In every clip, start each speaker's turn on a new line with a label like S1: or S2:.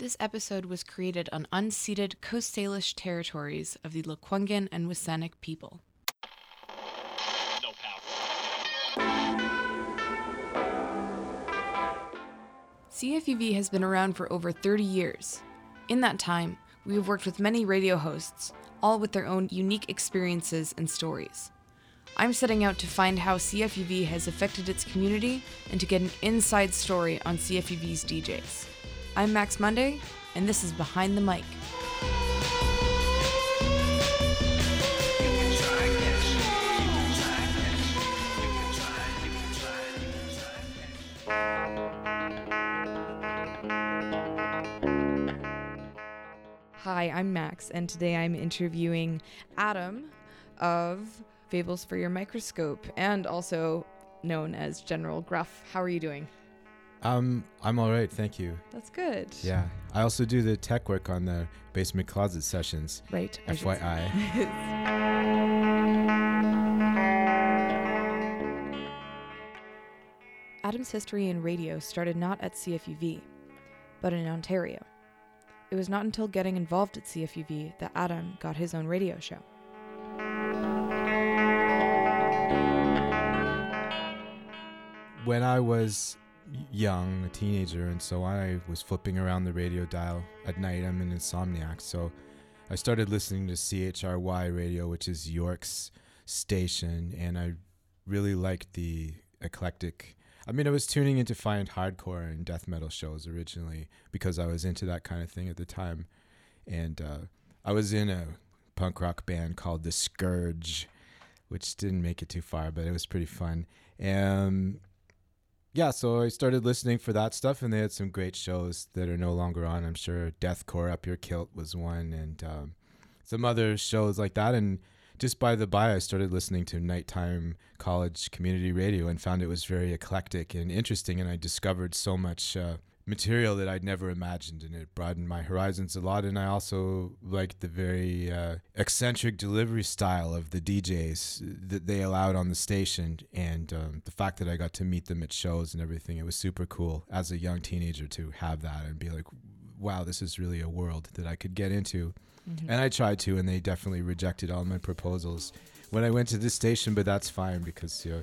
S1: This episode was created on unceded Coast Salish territories of the Lekwungen and WSÁNEĆ people. CFUV has been around for over 30 years. In that time, we have worked with many radio hosts, all with their own unique experiences and stories. I'm setting out to find how CFUV has affected its community and to get an inside story on CFUV's DJs. I'm Max Monday, and this is Behind the Mic. Hi, I'm Max, and today I'm interviewing Adam of Fables for Your Microscope, and also known as General Gruff. How are you doing?
S2: Um, I'm all right, thank you.
S1: That's good.
S2: Yeah, I also do the tech work on the basement closet sessions.
S1: Right. I.
S2: FYI.
S1: Adam's history in radio started not at CFUV, but in Ontario. It was not until getting involved at CFUV that Adam got his own radio show.
S2: When I was young, a teenager, and so I was flipping around the radio dial at night. I'm an insomniac, so I started listening to CHRY radio, which is York's station, and I really liked the eclectic. I mean, I was tuning in to find hardcore and death metal shows originally because I was into that kind of thing at the time, and uh, I was in a punk rock band called The Scourge, which didn't make it too far, but it was pretty fun. And yeah, so I started listening for that stuff, and they had some great shows that are no longer on. I'm sure Deathcore Up Your Kilt was one, and um, some other shows like that. And just by the by, I started listening to nighttime college community radio and found it was very eclectic and interesting. And I discovered so much uh, material that I'd never imagined, and it broadened my horizons a lot. And I also liked the very uh, eccentric delivery style of the DJs that they allowed on the station, and um, the fact that I got to meet them at shows and everything. It was super cool as a young teenager to have that and be like, "Wow, this is really a world that I could get into." And I tried to, and they definitely rejected all my proposals when I went to this station. But that's fine because you know,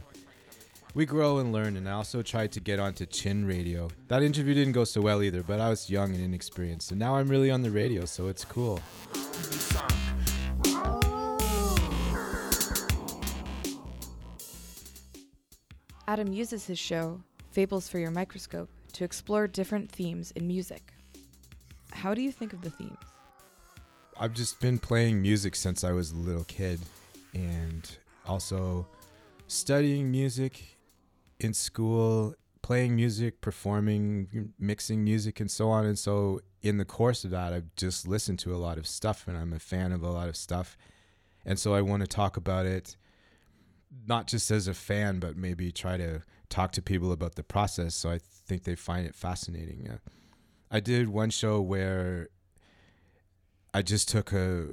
S2: we grow and learn. And I also tried to get onto CHIN Radio. That interview didn't go so well either, but I was young and inexperienced. And now I'm really on the radio, so it's cool.
S1: Adam uses his show, Fables for Your Microscope, to explore different themes in music. How do you think of the themes?
S2: I've just been playing music since I was a little kid and also studying music in school, playing music, performing, mixing music, and so on. And so, in the course of that, I've just listened to a lot of stuff and I'm a fan of a lot of stuff. And so, I want to talk about it not just as a fan, but maybe try to talk to people about the process. So, I think they find it fascinating. Uh, I did one show where I just took a.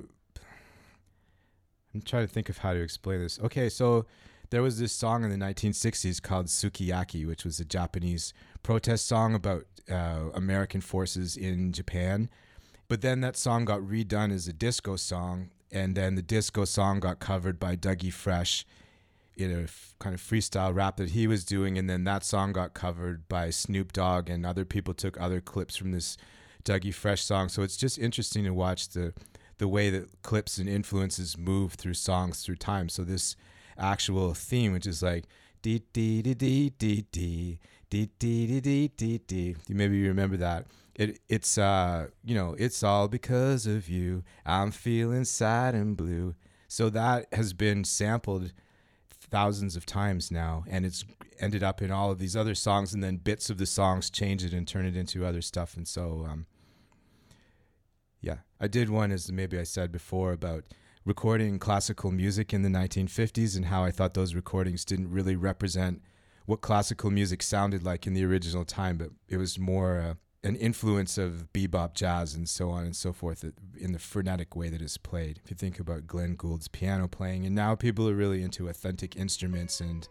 S2: I'm trying to think of how to explain this. Okay, so there was this song in the 1960s called Sukiyaki, which was a Japanese protest song about uh, American forces in Japan. But then that song got redone as a disco song, and then the disco song got covered by Dougie Fresh in a f- kind of freestyle rap that he was doing, and then that song got covered by Snoop Dogg, and other people took other clips from this Dougie Fresh song. So it's just interesting to watch the the way that clips and influences move through songs through time. So this actual theme, which is like dee dee dee dee dee dee dee dee dee dee dee. Maybe you remember that. It it's uh you know it's all because of you. I'm feeling sad and blue. So that has been sampled thousands of times now, and it's ended up in all of these other songs, and then bits of the songs change it and turn it into other stuff. And so um, yeah, I did one, as maybe I said before, about recording classical music in the 1950s and how I thought those recordings didn't really represent what classical music sounded like in the original time, but it was more uh, an influence of bebop jazz and so on and so forth in the frenetic way that it's played. If you think about Glenn Gould's piano playing, and now people are really into authentic instruments and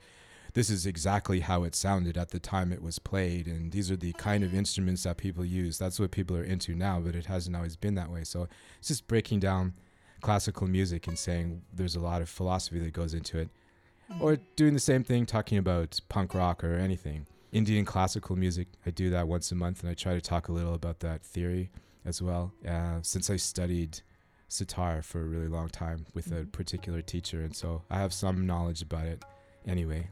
S2: this is exactly how it sounded at the time it was played and these are the kind of instruments that people use that's what people are into now but it hasn't always been that way so it's just breaking down classical music and saying there's a lot of philosophy that goes into it. Or doing the same thing talking about punk rock or anything. Indian classical music i do that once a month and i try to talk a little about that theory as well. Uh, since i studied sitar for a really long time with a
S1: Mhm.
S2: particular teacher and so i have some knowledge about it anyway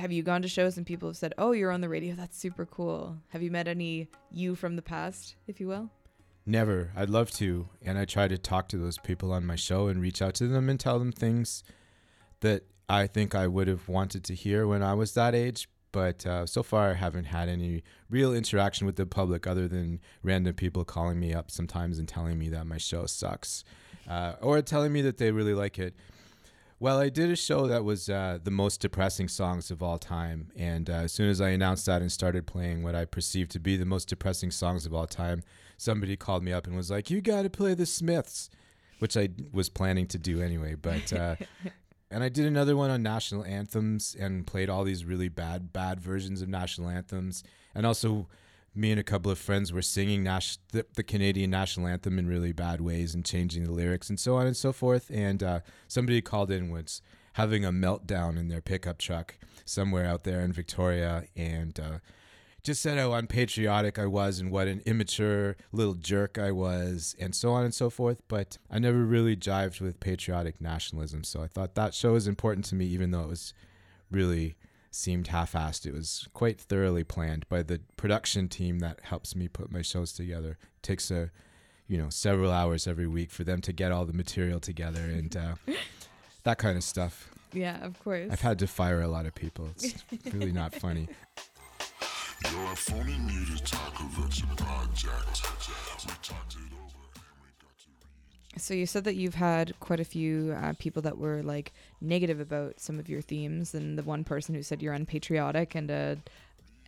S1: Have you gone to shows and people have said, "Oh, you're on the radio. That's super cool." Have you met any you from the past, if you will?
S2: Never. I'd love to. And I try to talk to those people on my show and reach out to them and tell them things that I think I would have wanted to hear when I was that age. But uh, so far, I haven't had any real interaction with the public other than random people calling me up sometimes and telling me that my show sucks uh, or telling me that they really like it. Well, I did a show that was uh, the most depressing songs of all time. And uh, as soon as I announced that and started playing what I perceived to be the most depressing songs of all time, somebody called me up and was like, "You got to play the Smiths," which I was planning to do anyway. But uh, and I did another one on national anthems and played all these really bad, bad versions of national anthems. And also, me and a couple of friends were singing nas- the, the Canadian national anthem in really bad ways and changing the lyrics and so on and so forth. And uh, somebody called in was having a meltdown in their pickup truck somewhere out there in Victoria and uh, just said how unpatriotic I was and what an immature little jerk I was and so on and so forth. But I never really jived with patriotic nationalism. So I thought that show was important to me, even though it was really seemed half-assed. It was quite thoroughly planned by the production team that helps me put my shows together. It takes a, you know, several hours every week for them to get all the material together and uh, that kind of stuff.
S1: Yeah, of course.
S2: I've had to fire a lot of people. It's really not funny.
S3: You're
S1: So you said that you've had quite a few uh, people that were like negative about some of your themes, and the one person who said you're unpatriotic and a,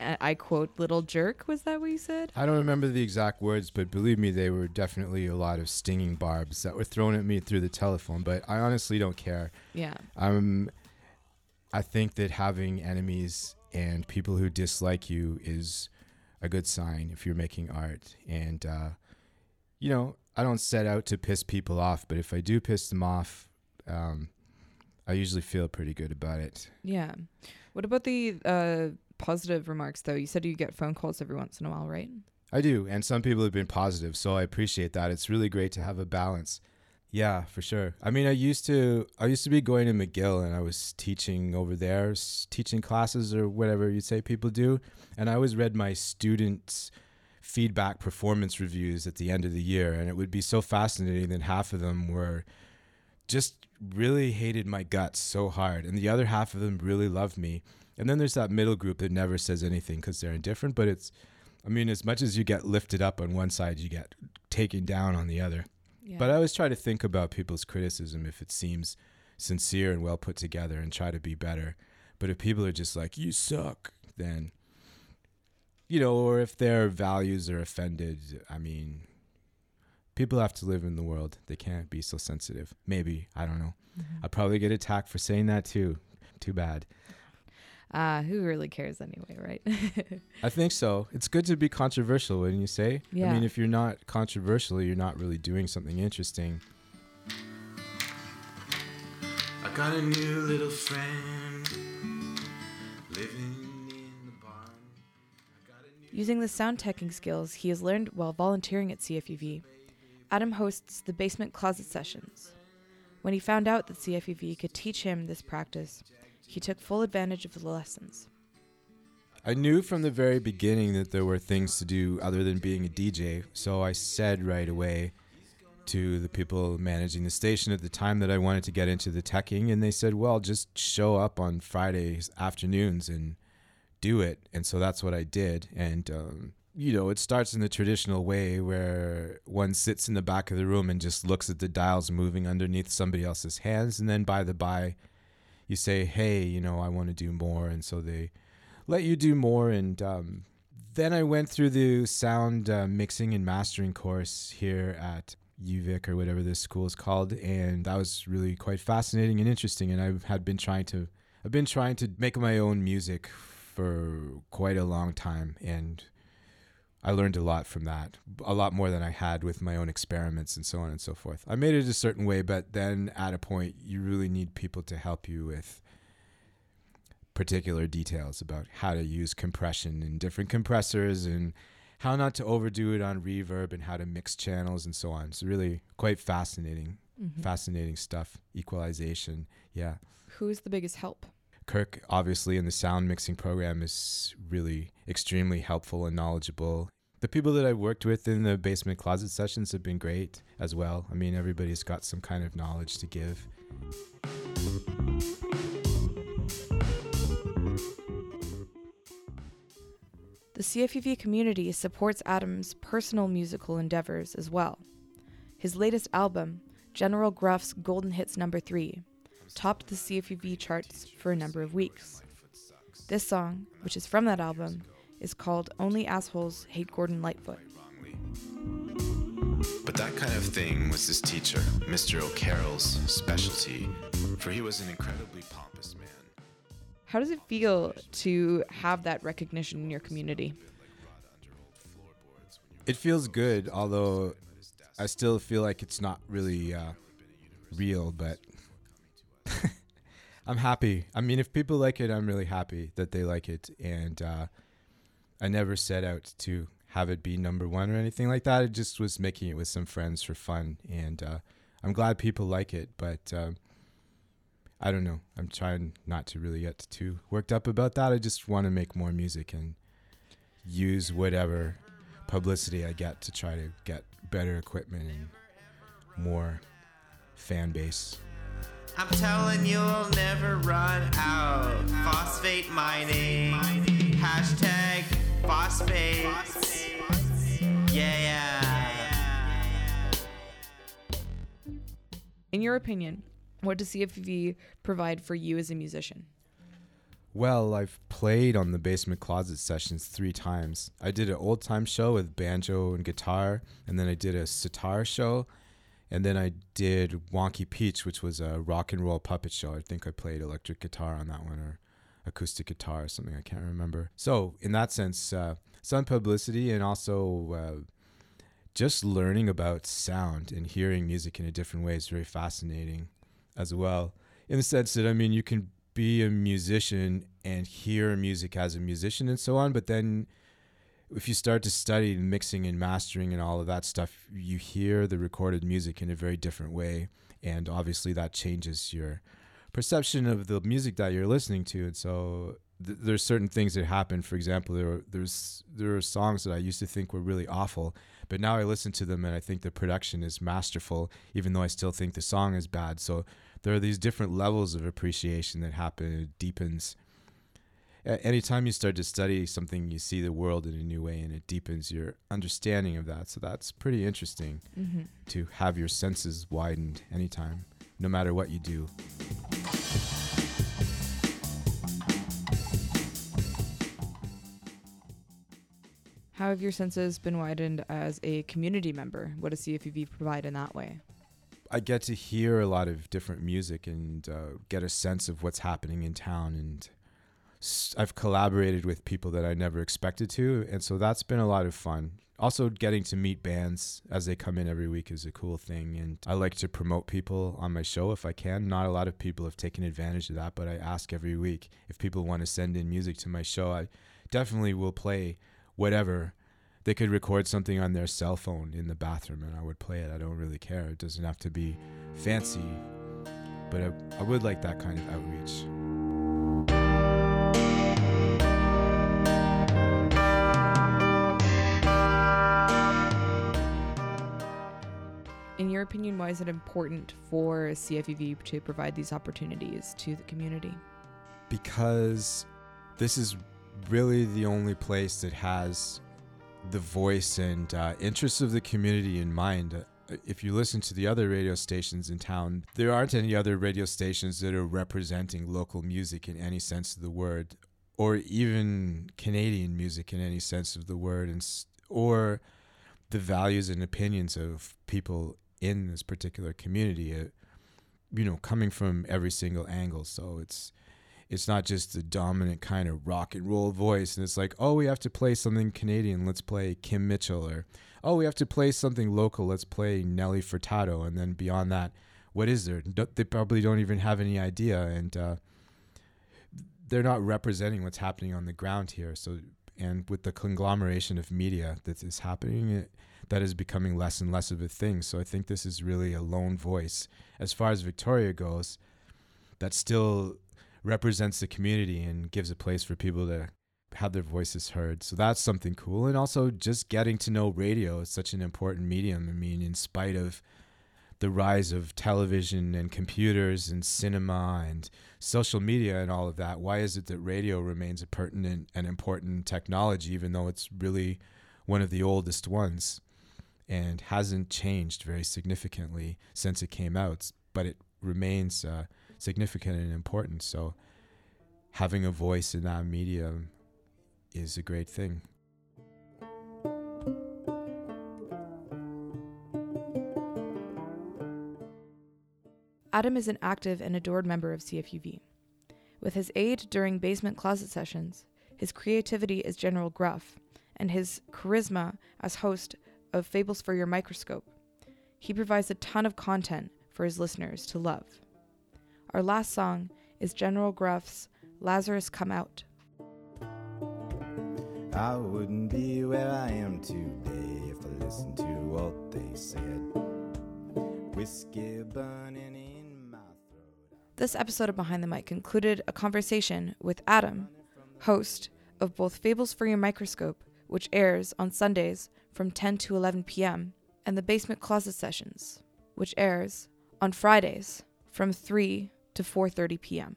S1: a I quote little jerk. Was that what you said?
S2: I don't remember the exact words, but believe me, they were definitely a lot of stinging barbs that were thrown at me through the telephone. But I honestly don't care.
S1: Yeah.
S2: Um, I think that having enemies and people who dislike you is a good sign if you're making art. And uh, you know, I don't set out to piss people off, but if I do piss them off, um, I usually feel pretty good about it.
S1: Yeah. What about the uh, positive remarks though? You said you get phone calls every once in a while, right?
S2: I do, and some people have been positive, so I appreciate that. It's really great to have a balance. Yeah, for sure. I mean, I used to I used to be going to McGill and I was teaching over there, s- teaching classes or whatever you'd say people do, and I always read my students' feedback performance reviews at the end of the year, and it would be so fascinating that half of them were just really hated my guts so hard, and the other half of them really loved me. And then there's that middle group that never says anything because they're indifferent, but it's I mean, as much as you get lifted up on one side, you get taken down on the other.
S1: Yeah.
S2: But I always try to think about people's criticism if it seems sincere and well put together and try to be better. But if people are just like, you suck, then, you know, or if their values are offended, I mean, people have to live in the world. They can't be so sensitive. Maybe. I don't know.
S1: Mhm.
S2: I'll probably get attacked for saying that too. Too bad.
S1: Ah, who really cares anyway, right?
S2: I think so. It's good to be controversial, wouldn't you say?
S1: Yeah.
S2: I mean, if you're not controversial, you're not really doing something interesting. I got a new little friend
S1: Using the sound teching skills he has learned while volunteering at CFUV, Adam hosts the Basement Closet Sessions. When he found out that CFUV could teach him this practice, he took full advantage of the lessons.
S2: I knew from the very beginning that there were things to do other than being a DJ, so I said right away to the people managing the station at the time that I wanted to get into the teching, and they said, "Well, just show up on Fridays afternoons and do it." And so that's what I did, and um, you know, it starts in the traditional way where one sits in the back of the room and just looks at the dials moving underneath somebody else's hands, and then by the by, you say, "Hey, you know, I want to do more," and so they let you do more. And um, then I went through the sound uh, mixing and mastering course here at UVic or whatever this school is called, and that was really quite fascinating and interesting. And I had been trying to, I've been trying to make my own music for quite a long time, and I learned a lot from that, a lot more than I had with my own experiments and so on and so forth. I made it a certain way, but then at a point, you really need people to help you with particular details about how to use compression and different compressors and how not to overdo it on reverb and how to mix channels and so on. It's really quite fascinating, mm-hmm. fascinating stuff. Equalization, yeah.
S1: Who's the biggest help?
S2: Kirk, obviously, in the sound mixing program, is really extremely helpful and knowledgeable. The people that I've worked with in the basement closet sessions have been great as well. I mean, everybody's got some kind of knowledge to give.
S1: The CFUV community supports Adam's personal musical endeavors as well. His latest album, General Gruff's Golden Hits Number 3, topped the CFUV charts for a number of weeks. This song, which is from that album, is called Only Assholes Hate Gordon Lightfoot.
S4: But that kind of thing was his teacher, Mr. O'Carroll's specialty, for he was an incredibly pompous man.
S1: How does it feel to have that recognition in your community?
S2: It feels good, although I still feel like it's not really uh, real, but I'm happy. I mean, if people like it, I'm really happy that they like it. And uh, I never set out to have it be number one or anything like that. I just was making it with some friends for fun. And uh, I'm glad people like it, but um, I don't know. I'm trying not to really get too worked up about that. I just want to make more music and use whatever publicity I get to try to get better equipment and more fan base.
S5: I'm telling you, you'll never run out. Phosphate mining. Hashtag phosphates. Yeah.
S1: In your opinion, what does CFUV provide for you as a musician?
S2: Well, I've played on the Basement Closet sessions three times. I did an old time show with banjo and guitar, and then I did a sitar show, and then I did Wonky Peach, which was a rock and roll puppet show. I think I played electric guitar on that one or acoustic guitar or something. I can't remember. So, in that sense, uh, some publicity and also uh, just learning about sound and hearing music in a different way is very fascinating as well. In the sense that, I mean, you can be a musician and hear music as a musician and so on, but then if you start to study mixing and mastering and all of that stuff, you hear the recorded music in a very different way. And obviously, that changes your perception of the music that you're listening to. And so, th- there's certain things that happen. For example, there there's there are songs that I used to think were really awful, but now I listen to them and I think the production is masterful, even though I still think the song is bad. So there are these different levels of appreciation that happen. It deepens. Anytime you start to study something, you see the world in a new way, and it deepens your understanding of that. So that's pretty interesting to have your senses widened anytime, no matter what you do.
S1: How have your senses been widened as a community member? What does CFUV provide in that way?
S2: I get to hear a lot of different music and uh, get a sense of what's happening in town. And I've collaborated with people that I never expected to. And so that's been a lot of fun. Also, getting to meet bands as they come in every week is a cool thing. And I like to promote people on my show if I can. Not a lot of people have taken advantage of that, but I ask every week if people want to send in music to my show. I definitely will play whatever they could record something on their cell phone in the bathroom and I would play it. I don't really care. It doesn't have to be fancy, but I, I would like that kind of outreach.
S1: In your opinion, why is it important for CFUV to provide these opportunities to the community?
S2: Because this is really the only place that has the voice and uh, interests of the community in mind. Uh, If you listen to the other radio stations in town, there aren't any other radio stations that are representing local music in any sense of the word or even Canadian music in any sense of the word, and or the values and opinions of people in this particular community. Uh, you know, coming from every single angle. So it's it's not just the dominant kind of rock and roll voice, and it's like, oh, we have to play something Canadian. Let's play Kim Mitchell, or oh, we have to play something local. Let's play Nelly Furtado, and then beyond that, what is there? They probably don't even have any idea, and uh, they're not representing what's happening on the ground here. So, and with the conglomeration of media that is happening, it, that is becoming less and less of a thing. So, I think this is really a lone voice as far as Victoria goes. That still represents the community and gives a place for people to have their voices heard. So that's something cool. And also just getting to know radio is such an important medium. I mean, in spite of the rise of television and computers and cinema and social media and all of that, why is it that radio remains a pertinent and important technology, even though it's really one of the oldest ones and hasn't changed very significantly since it came out, but it remains uh, significant and important. So having a voice in that medium is a great thing.
S1: Adam is an active and adored member of CFUV. With his aid during basement closet sessions, his creativity as General Gruff, and his charisma as host of Fables for Your Microscope, he provides a ton of content for his listeners to love. Our last song is General Gruff's Lazarus Come Out.
S6: I wouldn't be where I am today if I listened to what they said. Whiskey burning in my throat.
S1: This episode of Behind the Mic concluded a conversation with Adam, host of both Fables for Your Microscope, which airs on Sundays from 10 to 11 p.m., and the Basement Closet Sessions, which airs on Fridays from 3 to 4:30 p.m.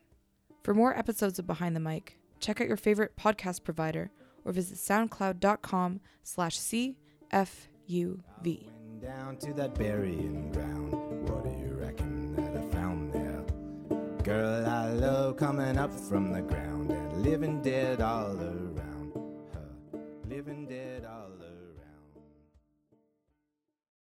S1: For more episodes of Behind the Mic, check out your favorite podcast provider or visit soundcloud.com slash CFUV.
S6: Down to that burying ground. What do you reckon that I found there? Girl I love coming up from the ground and living dead all around. Living dead around.